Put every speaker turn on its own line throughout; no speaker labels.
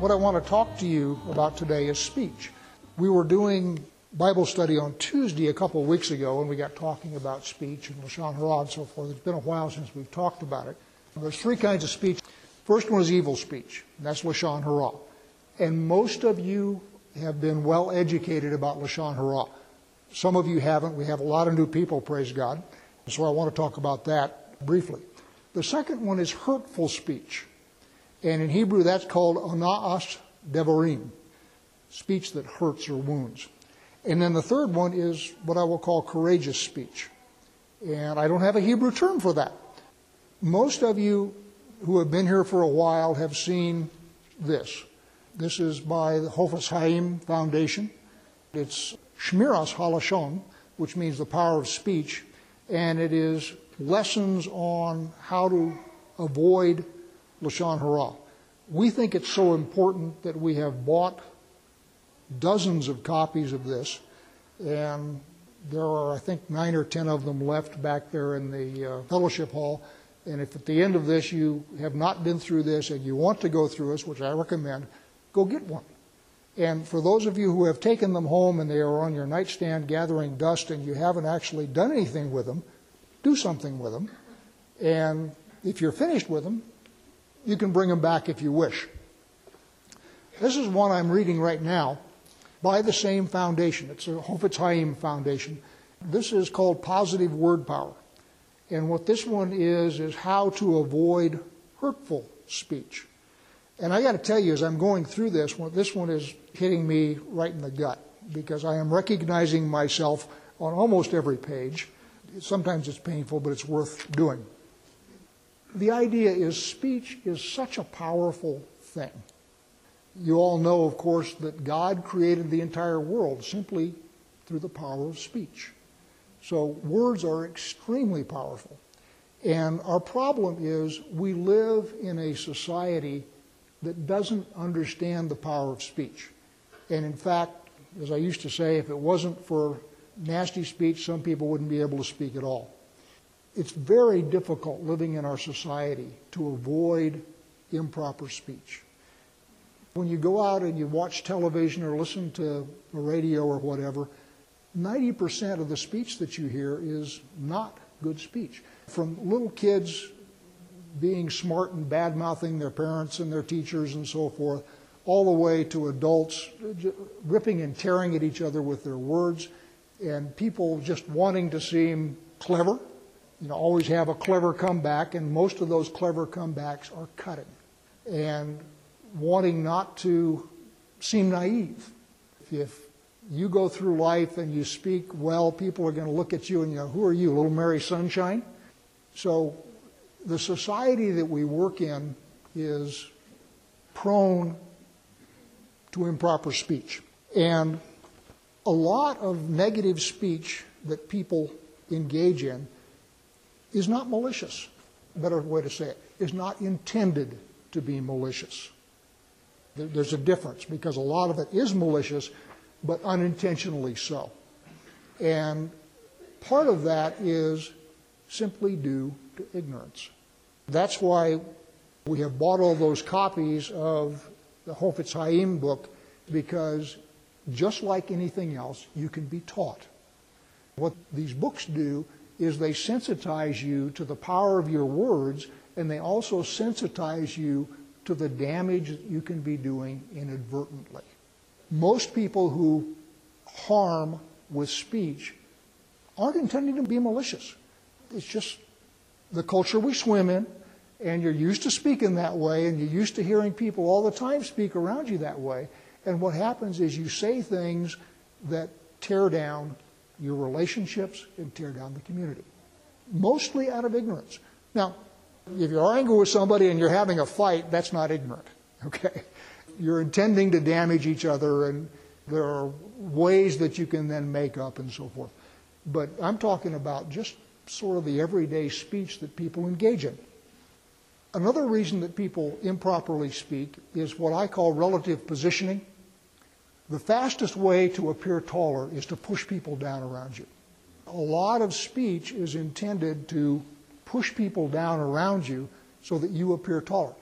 What I want to talk to you about today is speech. We were doing Bible study on Tuesday a couple of weeks ago, and we got talking about speech and Lashon Hara and so forth. It's been a while since we've talked about it. There's three kinds of speech. First one is evil speech, and that's Lashon Hara. And most of you have been well educated about Lashon Hara. Some of you haven't. We have a lot of new people, praise God. So I want to talk about that briefly. The second one is hurtful speech. And in Hebrew, that's called onaas devarim, speech that hurts or wounds. And then the third one is what I will call courageous speech. And I don't have a Hebrew term for that. Most of you who have been here for a while have seen this. This is by the Chofetz Chaim Foundation. It's Shmiras Halashon, which means the power of speech, and it is lessons on how to avoid Lashon Hara. We think it's so important that we have bought dozens of copies of this, and there are, I think, nine or ten of them left back there in the uh, fellowship hall. And if at the end of this you have not been through this and you want to go through this, which I recommend, go get one. And for those of you who have taken them home and they are on your nightstand gathering dust and you haven't actually done anything with them, do something with them. And if you're finished with them, you can bring them back if you wish. This is one I'm reading right now by the same foundation. It's a Chofetz Chaim Foundation. This is called Positive Word Power. And what this one is, is how to avoid hurtful speech. And I got to tell you, as I'm going through this, this one is hitting me right in the gut because I am recognizing myself on almost every page. Sometimes it's painful, but it's worth doing. The idea is speech is such a powerful thing. You all know, of course, that God created the entire world simply through the power of speech. So words are extremely powerful. And our problem is we live in a society that doesn't understand the power of speech. And in fact, as I used to say, if it wasn't for nasty speech, some people wouldn't be able to speak at all. It's very difficult living in our society to avoid improper speech. When you go out and you watch television or listen to the radio or whatever, 90% of the speech that you hear is not good speech. From little kids being smart and bad mouthing their parents and their teachers and so forth, all the way to adults ripping and tearing at each other with their words, and people just wanting to seem clever, you know, always have a clever comeback, and most of those clever comebacks are cutting. And wanting not to seem naive. If you go through life and you speak well, people are going to look at you and you know, who are you, little Mary Sunshine? So the society that we work in is prone to improper speech. And a lot of negative speech that people engage in is not malicious. Better way to say it is not intended to be malicious. There's a difference because a lot of it is malicious, but unintentionally so. And part of that is simply due to ignorance. That's why we have bought all those copies of the Chofetz Chaim book because just like anything else, you can be taught. What these books do is they sensitize you to the power of your words and they also sensitize you to the damage that you can be doing inadvertently. Most people who harm with speech aren't intending to be malicious. It's just the culture we swim in, and you're used to speaking that way, and you're used to hearing people all the time speak around you that way. And what happens is you say things that tear down your relationships and tear down the community, mostly out of ignorance. Now, if you're angry with somebody and you're having a fight, that's not ignorant, okay? You're intending to damage each other, and there are ways that you can then make up and so forth. But I'm talking about just sort of the everyday speech that people engage in. Another reason that people improperly speak is what I call relative positioning. The fastest way to appear taller is to push people down around you. A lot of speech is intended to push people down around you so that you appear taller.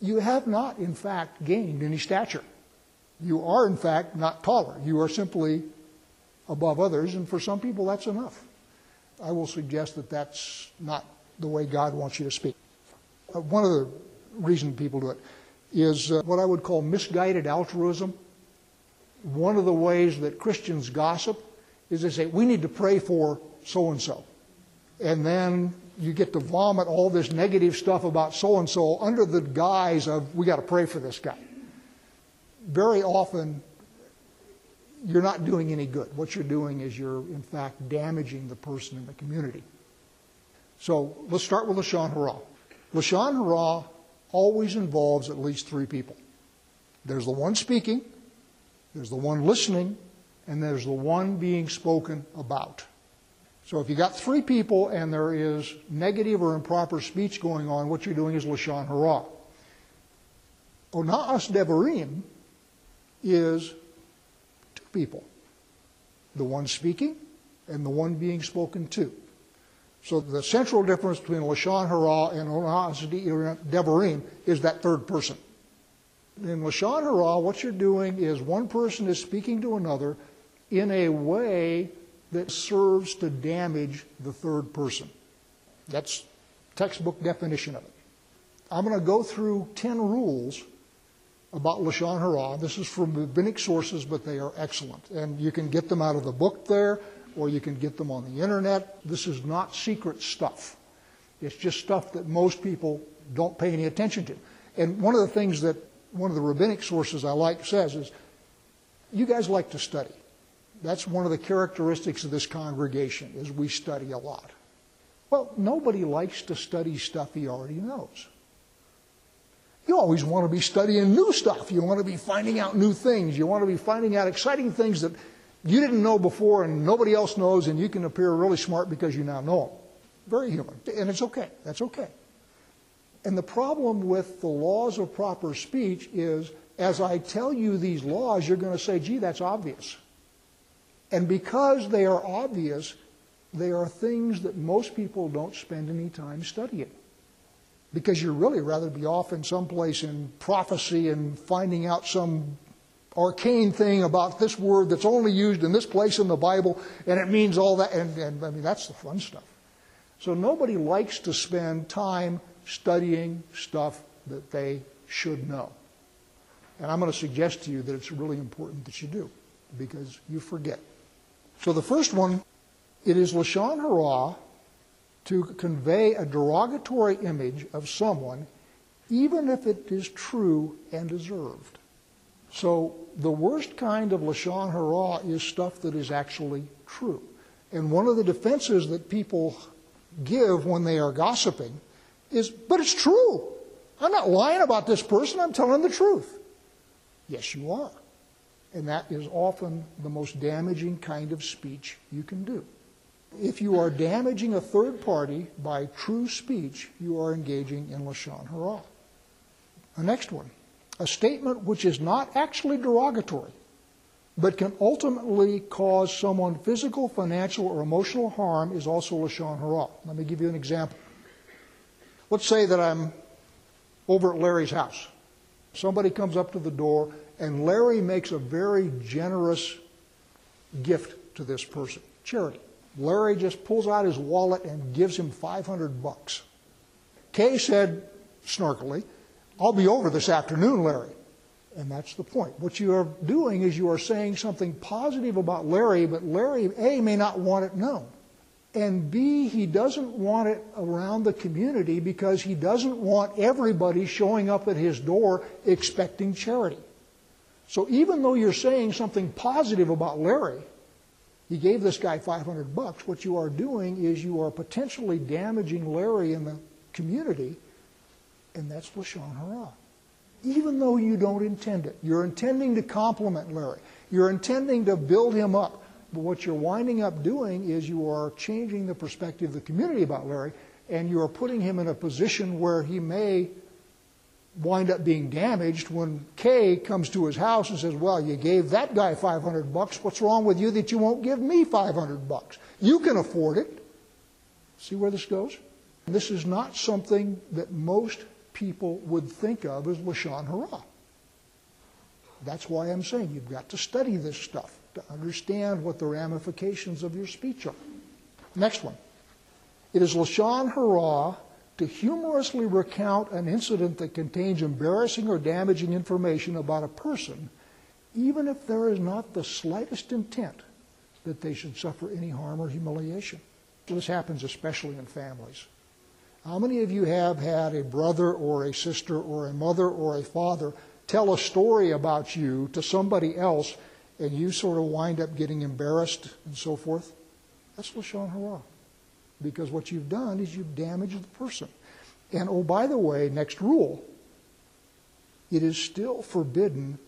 you have not, in fact, gained any stature. You are, in fact, not taller. You are simply above others, and for some people, that's enough. I will suggest that that's not the way God wants you to speak. Uh, one of the reasons people do it is uh, what I would call misguided altruism. One of the ways that Christians gossip is they say, we need to pray for so and so. And then you get to vomit all this negative stuff about so and so under the guise of, we got to pray for this guy. Very often, you're not doing any good. What you're doing is you're, in fact, damaging the person in the community. So let's start with Lashon Hara. Lashon Hara always involves at least three people. There's the one speaking, there's the one listening, and there's the one being spoken about. So if you got three people and there is negative or improper speech going on, what you're doing is lashon hara. Onaas devarim is two people, the one speaking and the one being spoken to. So the central difference between lashon hara and onaas devarim is that third person. In lashon hara, what you're doing is one person is speaking to another in a way that serves to damage the third person. That's textbook definition of it. I'm going to go through 10 rules about Lashon Hara. This is from rabbinic sources, but they are excellent. And you can get them out of the book there, or you can get them on the internet. This is not secret stuff. It's just stuff that most people don't pay any attention to. And one of the things that one of the rabbinic sources I like says is, you guys like to study. That's one of the characteristics of this congregation is we study a lot. Well, nobody likes to study stuff he already knows. You always want to be studying new stuff. You want to be finding out new things. You want to be finding out exciting things that you didn't know before and nobody else knows, and you can appear really smart because you now know them. Very human. And it's okay. That's okay. And the problem with the laws of proper speech is as I tell you these laws, you're going to say, gee, that's obvious. And because they are obvious, they are things that most people don't spend any time studying. Because you'd really rather be off in some place in prophecy and finding out some arcane thing about this word that's only used in this place in the Bible and it means all that. And, and I mean, that's the fun stuff. So nobody likes to spend time studying stuff that they should know. And I'm going to suggest to you that it's really important that you do because you forget. So the first one, it is Lashon Hara to convey a derogatory image of someone, even if it is true and deserved. So the worst kind of Lashon Hara is stuff that is actually true. And one of the defenses that people give when they are gossiping is, but it's true. I'm not lying about this person, I'm telling the truth. Yes, you are. And that is often the most damaging kind of speech you can do. If you are damaging a third party by true speech, you are engaging in Lashon Hara. The next one, a statement which is not actually derogatory, but can ultimately cause someone physical, financial, or emotional harm is also Lashon Hara. Let me give you an example. Let's say that I'm over at Larry's house. Somebody comes up to the door and Larry makes a very generous gift to this person, charity. Larry just pulls out his wallet and gives him 500 bucks. Kay said, snarkily, I'll be over this afternoon, Larry. And that's the point. What you are doing is you are saying something positive about Larry, but Larry, A, may not want it known. And B, he doesn't want it around the community because he doesn't want everybody showing up at his door expecting charity. So even though you're saying something positive about Larry, he gave this guy 500 bucks, what you are doing is you are potentially damaging Larry in the community, and that's Lashon Hara. Even though you don't intend it. You're intending to compliment Larry. You're intending to build him up. But what you're winding up doing is you are changing the perspective of the community about Larry, and you are putting him in a position where he may wind up being damaged when Kay comes to his house and says, "Well, you gave that guy 500 bucks. What's wrong with you that you won't give me 500 bucks? You can afford it." See where this goes? This is not something that most people would think of as Lashon Hara. That's why I'm saying you've got to study this stuff to understand what the ramifications of your speech are. Next one. It is Lashon Hara to humorously recount an incident that contains embarrassing or damaging information about a person, even if there is not the slightest intent that they should suffer any harm or humiliation. This happens especially in families. How many of you have had a brother or a sister or a mother or a father tell a story about you to somebody else and you sort of wind up getting embarrassed and so forth? That's Lashon Hara. Because what you've done is you've damaged the person. And oh, by the way, next rule, it is still forbidden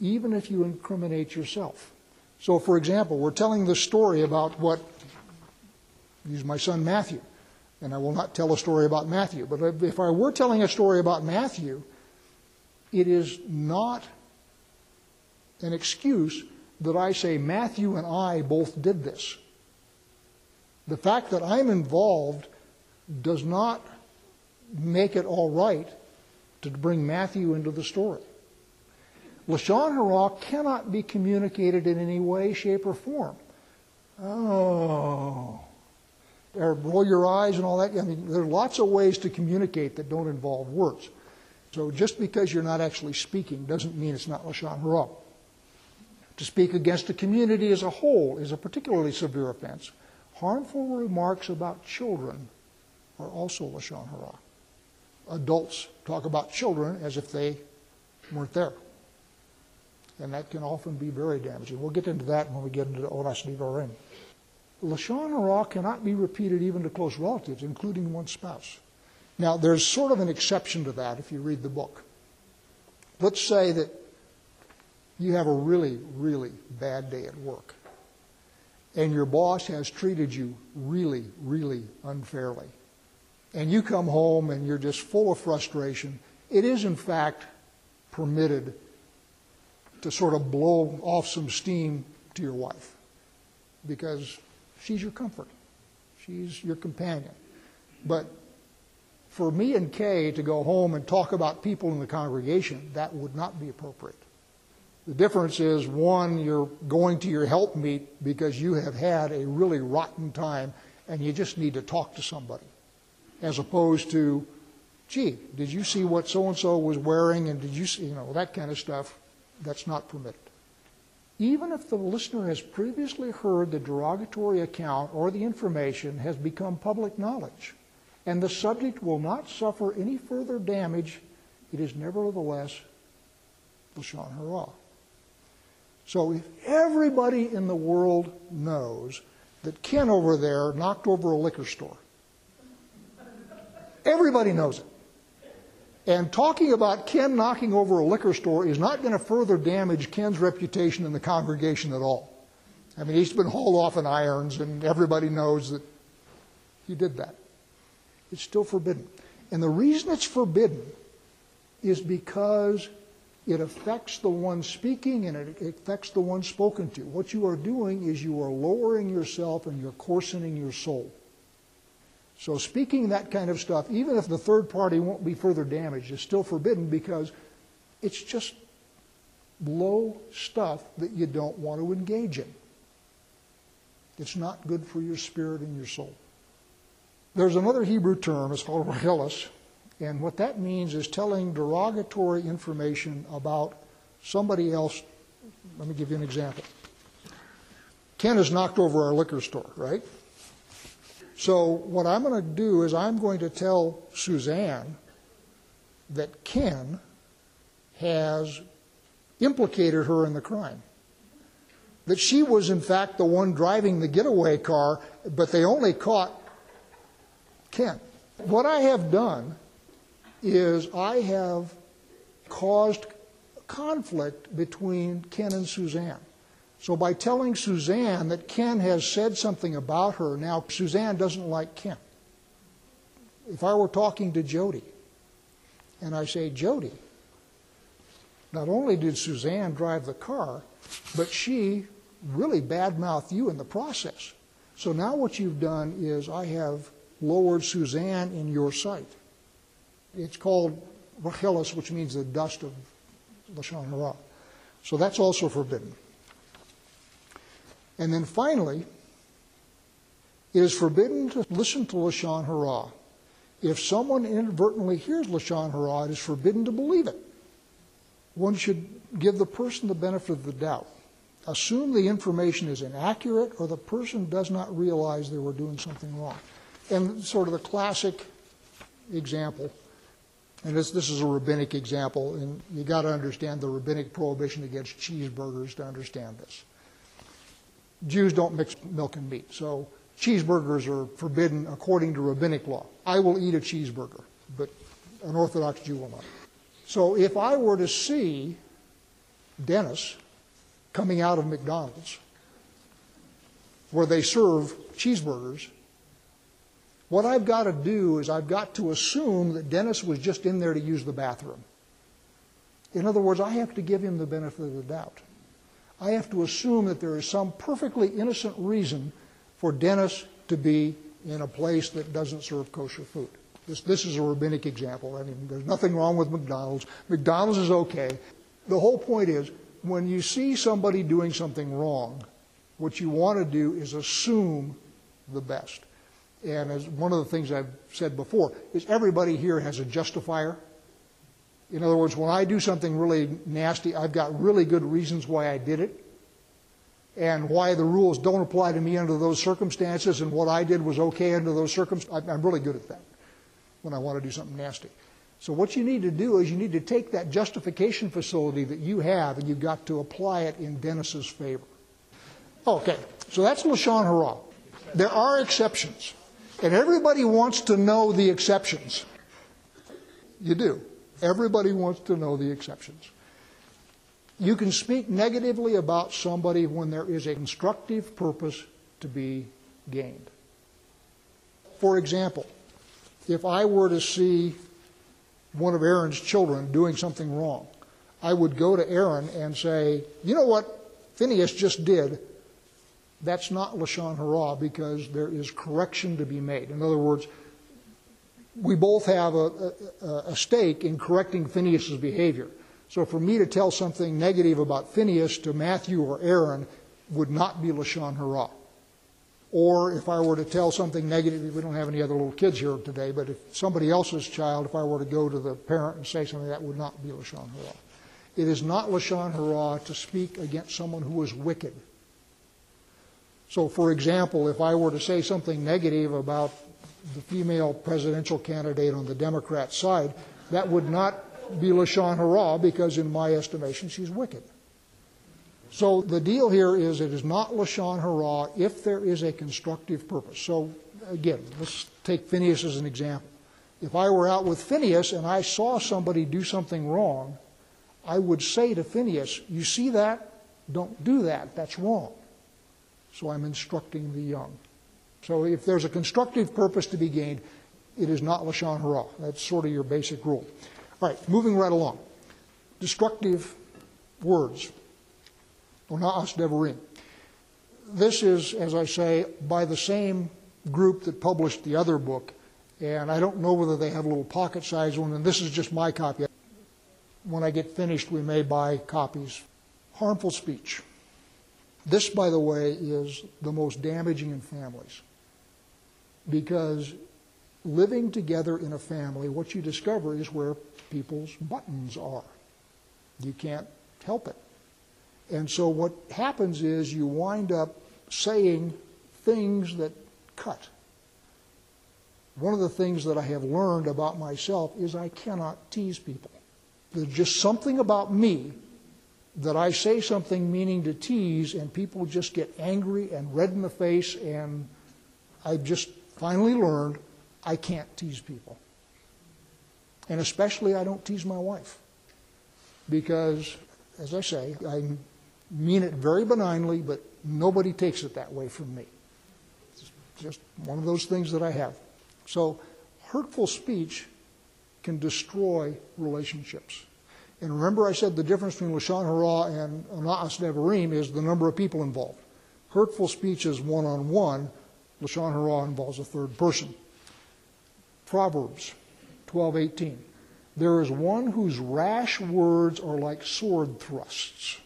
even if you incriminate yourself. So, for example, we're telling the story about what, use my son Matthew, and I will not tell a story about Matthew, but if I were telling a story about Matthew, it is not an excuse that I say Matthew and I both did this. The fact that I'm involved does not make it all right to bring Matthew into the story. Lashon Hara cannot be communicated in any way, shape, or form. Oh. Or roll your eyes and all that. I mean, there are lots of ways to communicate that don't involve words. So just because you're not actually speaking doesn't mean it's not Lashon Hara. To speak against a community as a whole is a particularly severe offense. Harmful remarks about children are also Lashon Hara. Adults talk about children as if they weren't there. And that can often be very damaging. We'll get into that when we get into the Ona'as Devarim. Lashon Hara cannot be repeated even to close relatives, including one's spouse. Now, there's sort of an exception to that if you read the book. Let's say that you have a really, really bad day at work, and your boss has treated you really, really unfairly. And you come home and you're just full of frustration. It is, in fact, permitted to sort of blow off some steam to your wife because she's your comfort, she's your companion. But for me and Kay to go home and talk about people in the congregation, that would not be appropriate. The difference is one, you're going to your help meet because you have had a really rotten time and you just need to talk to somebody. As opposed to, gee, did you see what so and so was wearing and did you see, you know, that kind of stuff, that's not permitted. Even if the listener has previously heard the derogatory account or the information has become public knowledge, and the subject will not suffer any further damage, it is nevertheless Lashon Hara. So if everybody in the world knows that Ken over there knocked over a liquor store, everybody knows it. And talking about Ken knocking over a liquor store is not going to further damage Ken's reputation in the congregation at all. I mean, he's been hauled off in irons, and everybody knows that he did that. It's still forbidden. And the reason it's forbidden is because it affects the one speaking and it affects the one spoken to. What you are doing is you are lowering yourself and you're coarsening your soul. So speaking that kind of stuff, even if the third party won't be further damaged, is still forbidden because it's just low stuff that you don't want to engage in. It's not good for your spirit and your soul. There's another Hebrew term, it's called rechilus, and what that means is telling derogatory information about somebody else. Let me give you an example. Ken has knocked over our liquor store, right? So what I'm going to do is I'm going to tell Suzanne that Ken has implicated her in the crime. That she was, in fact, the one driving the getaway car, but they only caught Ken. What I have done is I have caused conflict between Ken and Suzanne. So by telling Suzanne that Ken has said something about her, now Suzanne doesn't like Ken. If I were talking to Jody and I say, Jody, not only did Suzanne drive the car, but she really badmouthed you in the process. So now what you've done is I have lowered Suzanne in your sight. It's called rechilus, which means the dust of Lashon Hara. So that's also forbidden. And then finally, it is forbidden to listen to Lashon Hara. If someone inadvertently hears Lashon Hara, it is forbidden to believe it. One should give the person the benefit of the doubt. Assume the information is inaccurate or the person does not realize they were doing something wrong. And sort of the classic example, and this, this is a rabbinic example, and you got to understand the rabbinic prohibition against cheeseburgers to understand this. Jews don't mix milk and meat, so cheeseburgers are forbidden according to rabbinic law. I will eat a cheeseburger, but an Orthodox Jew will not. So if I were to see Dennis coming out of McDonald's where they serve cheeseburgers, what I've got to do is I've got to assume that Dennis was just in there to use the bathroom. In other words, I have to give him the benefit of the doubt. I have to assume that there is some perfectly innocent reason for Dennis to be in a place that doesn't serve kosher food. This, this is a rabbinic example. I mean, there's nothing wrong with McDonald's. McDonald's is okay. The whole point is when you see somebody doing something wrong, what you want to do is assume the best. And as one of the things I've said before is everybody here has a justifier. In other words, when I do something really nasty, I've got really good reasons why I did it and why the rules don't apply to me under those circumstances and what I did was okay under those circumstances. I'm really good at that when I want to do something nasty. So what you need to do is you need to take that justification facility that you have and you've got to apply it in Dennis's favor. Okay, so that's Lashon Hara. There are exceptions. And everybody wants to know the exceptions. You do. Everybody wants to know the exceptions. You can speak negatively about somebody when there is a constructive purpose to be gained. For example, if I were to see one of Aaron's children doing something wrong, I would go to Aaron and say, You know what Phineas just did? That's not Lashon Hara because there is correction to be made. In other words, we both have a, a, a stake in correcting Phineas's behavior. So for me to tell something negative about Phineas to Matthew or Aaron would not be Lashon Hara. Or if I were to tell something negative, we don't have any other little kids here today, but if somebody else's child, if I were to go to the parent and say something, that would not be Lashon Hara. It is not Lashon Hara to speak against someone who is wicked. So, for example, if I were to say something negative about the female presidential candidate on the Democrat side, that would not be Lashon Hara because, in my estimation, she's wicked. So the deal here is it is not Lashon Hara if there is a constructive purpose. So again, let's take Phineas as an example. If I were out with Phineas and I saw somebody do something wrong, I would say to Phineas, You see that? Don't do that. That's wrong. So I'm instructing the young. So if there's a constructive purpose to be gained, it is not Lashon Hara. That's sort of your basic rule. All right, moving right along. Destructive words. Ona'as devarim. This is, as I say, by the same group that published the other book, and I don't know whether they have a little pocket size one, and this is just my copy. When I get finished, we may buy copies. Harmful speech. This, by the way, is the most damaging in families because living together in a family, what you discover is where people's buttons are. You can't help it. And so what happens is you wind up saying things that cut. One of the things that I have learned about myself is I cannot tease people. There's just something about me that I say something meaning to tease, and people just get angry and red in the face, and I've just finally learned I can't tease people. And especially, I don't tease my wife. Because, as I say, I mean it very benignly, but nobody takes it that way from me. It's just one of those things that I have. So, hurtful speech can destroy relationships. And remember, I said the difference between Lashon Hara and Ona'as Devarim is the number of people involved. Hurtful speech is one on one, Lashon Hara involves a third person. Proverbs 12:18. There is one whose rash words are like sword thrusts,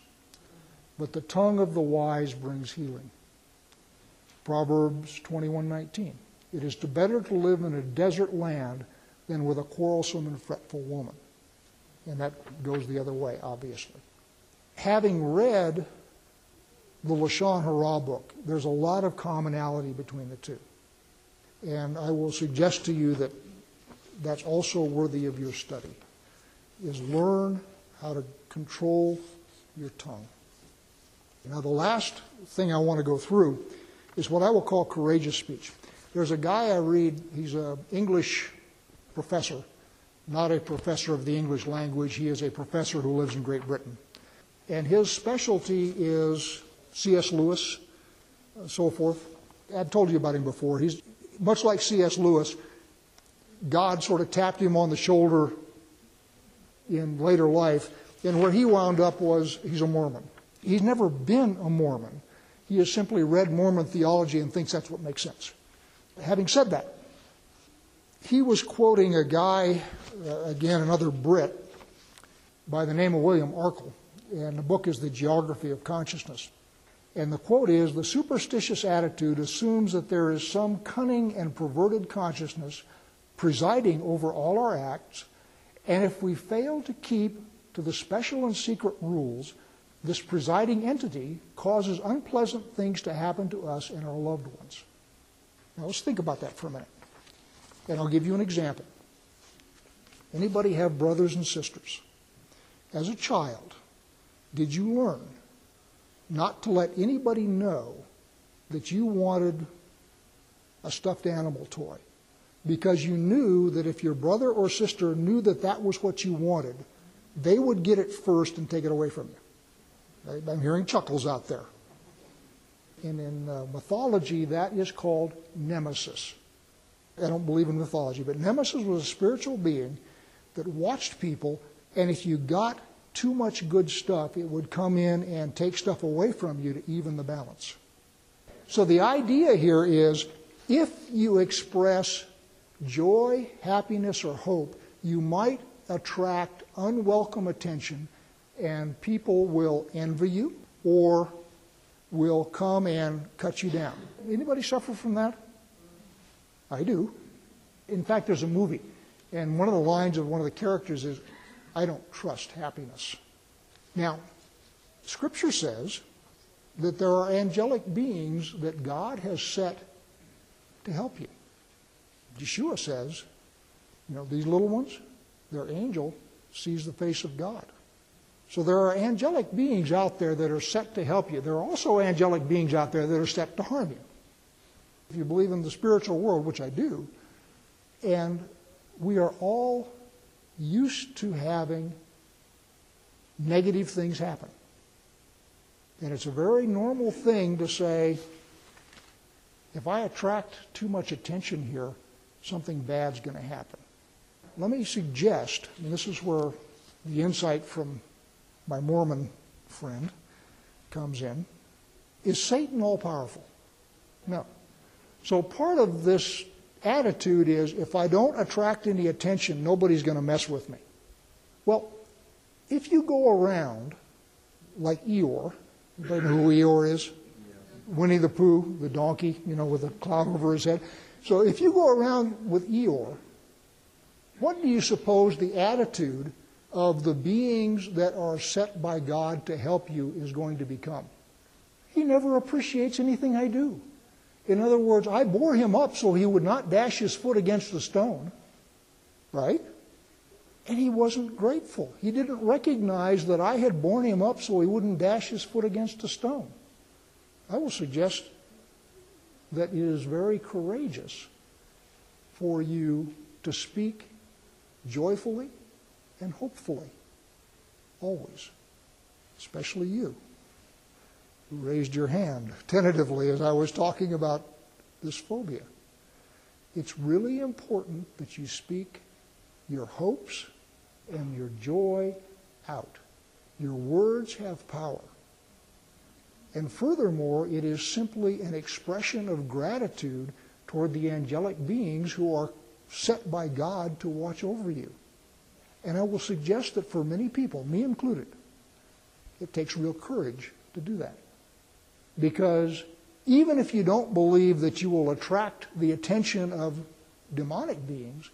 but the tongue of the wise brings healing. Proverbs 21:19. It is better to live in a desert land than with a quarrelsome and fretful woman. And that goes the other way, obviously. Having read the Lashon Hara book, there's a lot of commonality between the two. And I will suggest to you that that's also worthy of your study, is learn how to control your tongue. Now, the last thing I want to go through is what I will call courageous speech. There's a guy I read, he's an English professor, not a professor of the English language. He is a professor who lives in Great Britain. And his specialty is C.S. Lewis, uh, so forth. I've told you about him before. He's much like C.S. Lewis. God sort of tapped him on the shoulder in later life, and where he wound up was he's a Mormon. He's never been a Mormon. He has simply read Mormon theology and thinks that's what makes sense. Having said that, he was quoting a guy, uh, again, another Brit, by the name of William Arkle, and the book is The Geography of Consciousness. And the quote is The superstitious attitude assumes that there is some cunning and perverted consciousness presiding over all our acts, and if we fail to keep to the special and secret rules, this presiding entity causes unpleasant things to happen to us and our loved ones. Now let's think about that for a minute. And I'll give you an example. Anybody have brothers and sisters? As a child, did you learn not to let anybody know that you wanted a stuffed animal toy? Because you knew that if your brother or sister knew that that was what you wanted, they would get it first and take it away from you. I'm hearing chuckles out there. And in uh, mythology, that is called nemesis. I don't believe in mythology, but Nemesis was a spiritual being that watched people, and if you got too much good stuff, it would come in and take stuff away from you to even the balance. So the idea here is if you express joy, happiness, or hope, you might attract unwelcome attention, and people will envy you or will come and cut you down. Anybody suffer from that? I do. In fact, there's a movie, and one of the lines of one of the characters is, I don't trust happiness. Now, Scripture says that there are angelic beings that God has set to help you. Yeshua says, you know, these little ones, their angel sees the face of God. So there are angelic beings out there that are set to help you. There are also angelic beings out there that are set to harm you if you believe in the spiritual world, which I do, and we are all used to having negative things happen. And it's a very normal thing to say, if I attract too much attention here, something bad's going to happen. Let me suggest, and this is where the insight from my Mormon friend comes in, is Satan all powerful? No. So part of this attitude is if I don't attract any attention, nobody's going to mess with me. Well, if you go around like Eeyore, anybody know who Eeyore is? Winnie the Pooh, the donkey, you know, with a cloud over his head. So if you go around with Eeyore, what do you suppose the attitude of the beings that are set by God to help you is going to become? He never appreciates anything I do. In other words, I bore him up so he would not dash his foot against the stone. Right? And he wasn't grateful. He didn't recognize that I had borne him up so he wouldn't dash his foot against a stone. I will suggest that it is very courageous for you to speak joyfully and hopefully, always, especially you who raised your hand tentatively as I was talking about this phobia. It's really important that you speak your hopes and your joy out. Your words have power. And furthermore, it is simply an expression of gratitude toward the angelic beings who are set by God to watch over you. And I will suggest that for many people, me included, it takes real courage to do that. Because even if you don't believe that you will attract the attention of demonic beings,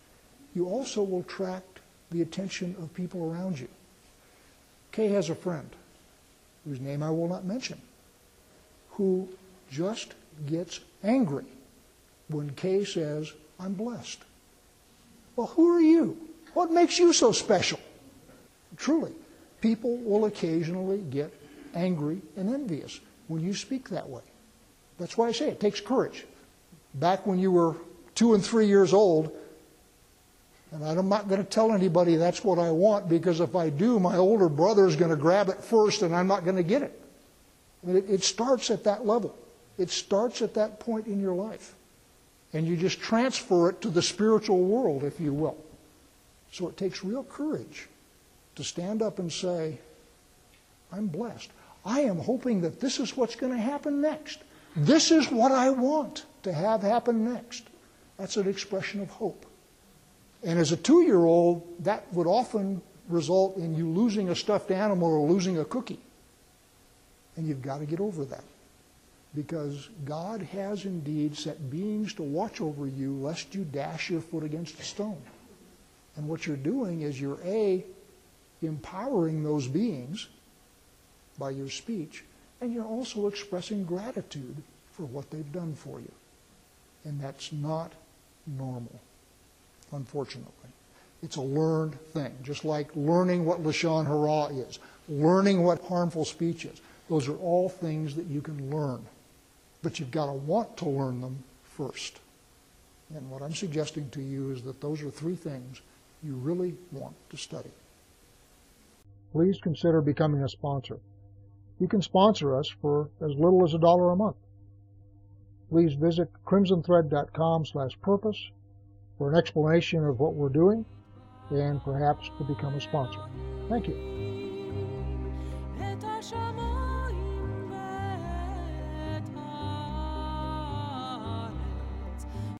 you also will attract the attention of people around you. Kay has a friend, whose name I will not mention, who just gets angry when Kay says, I'm blessed. Well, who are you? What makes you so special? Truly, people will occasionally get angry and envious when you speak that way. That's why I say it takes courage. Back when you were two and three years old, and I'm not going to tell anybody that's what I want because if I do, my older brother is going to grab it first and I'm not going to get it. It starts at that level. It starts at that point in your life. And you just transfer it to the spiritual world, if you will. So it takes real courage to stand up and say, I'm blessed. I am hoping that this is what's going to happen next. This is what I want to have happen next. That's an expression of hope. And as a two year old, that would often result in you losing a stuffed animal or losing a cookie. And you've got to get over that. Because God has indeed set beings to watch over you lest you dash your foot against a stone. And what you're doing is you're A, empowering those beings by your speech, and you're also expressing gratitude for what they've done for you. And that's not normal, unfortunately. It's a learned thing, just like learning what Lashon Hara is, learning what harmful speech is. Those are all things that you can learn. But you've got to want to learn them first. And what I'm suggesting to you is that those are three things you really want to study. Please consider becoming a sponsor. You can sponsor us for as little as a dollar a month. Please visit crimsonthread.com slash purpose for an explanation of what we're doing and perhaps to become a sponsor. Thank you.